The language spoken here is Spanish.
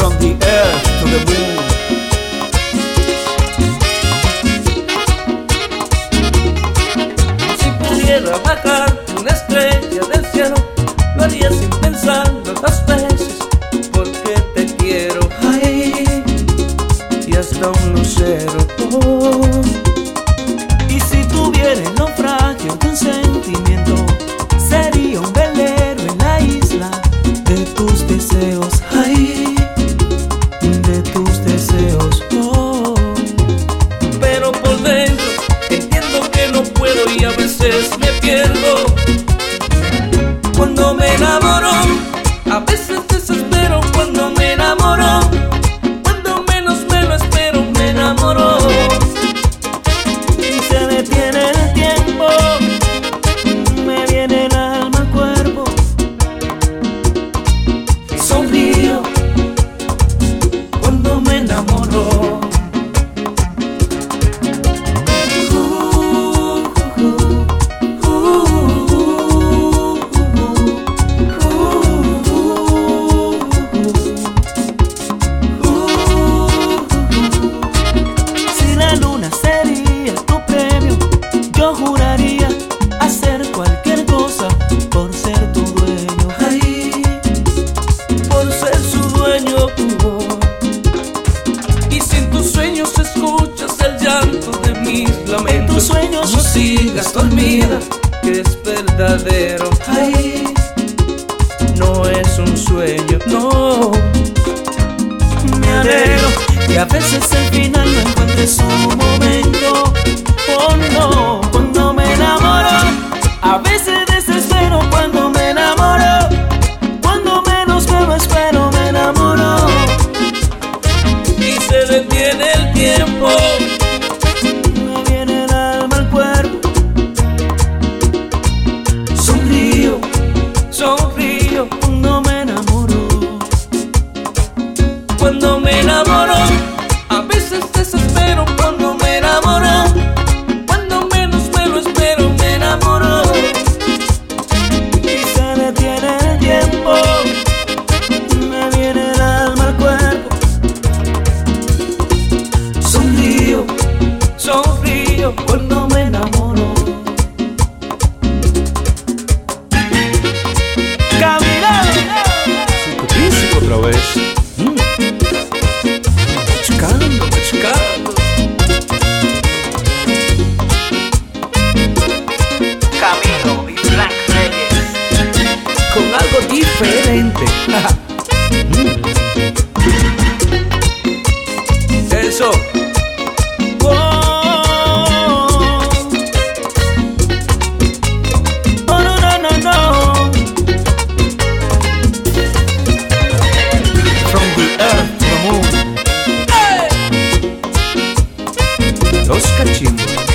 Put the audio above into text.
from the earth to the moon. Si pudiera bajar una estrella del cielo, lo haría sin pensarlo dos veces, porque te quiero. Ay, y hasta un lucero. Oh. Y si tuviera el naufragio de un sentimiento, sería un velero en la isla de tus deseos. Tus sueños escuchas el llanto de mis lamentos, En tus sueños no sigas dormida, que es verdadero. Ay, no es un sueño, no. Me alegro que a veces el final no encuentre su momento. Oh no, cuando me enamoro. Caminar. Psicotísico otra vez. Mm. Machicando, machicando. Pues, Camilo y Black Reyes. Con algo diferente. Os Catimba.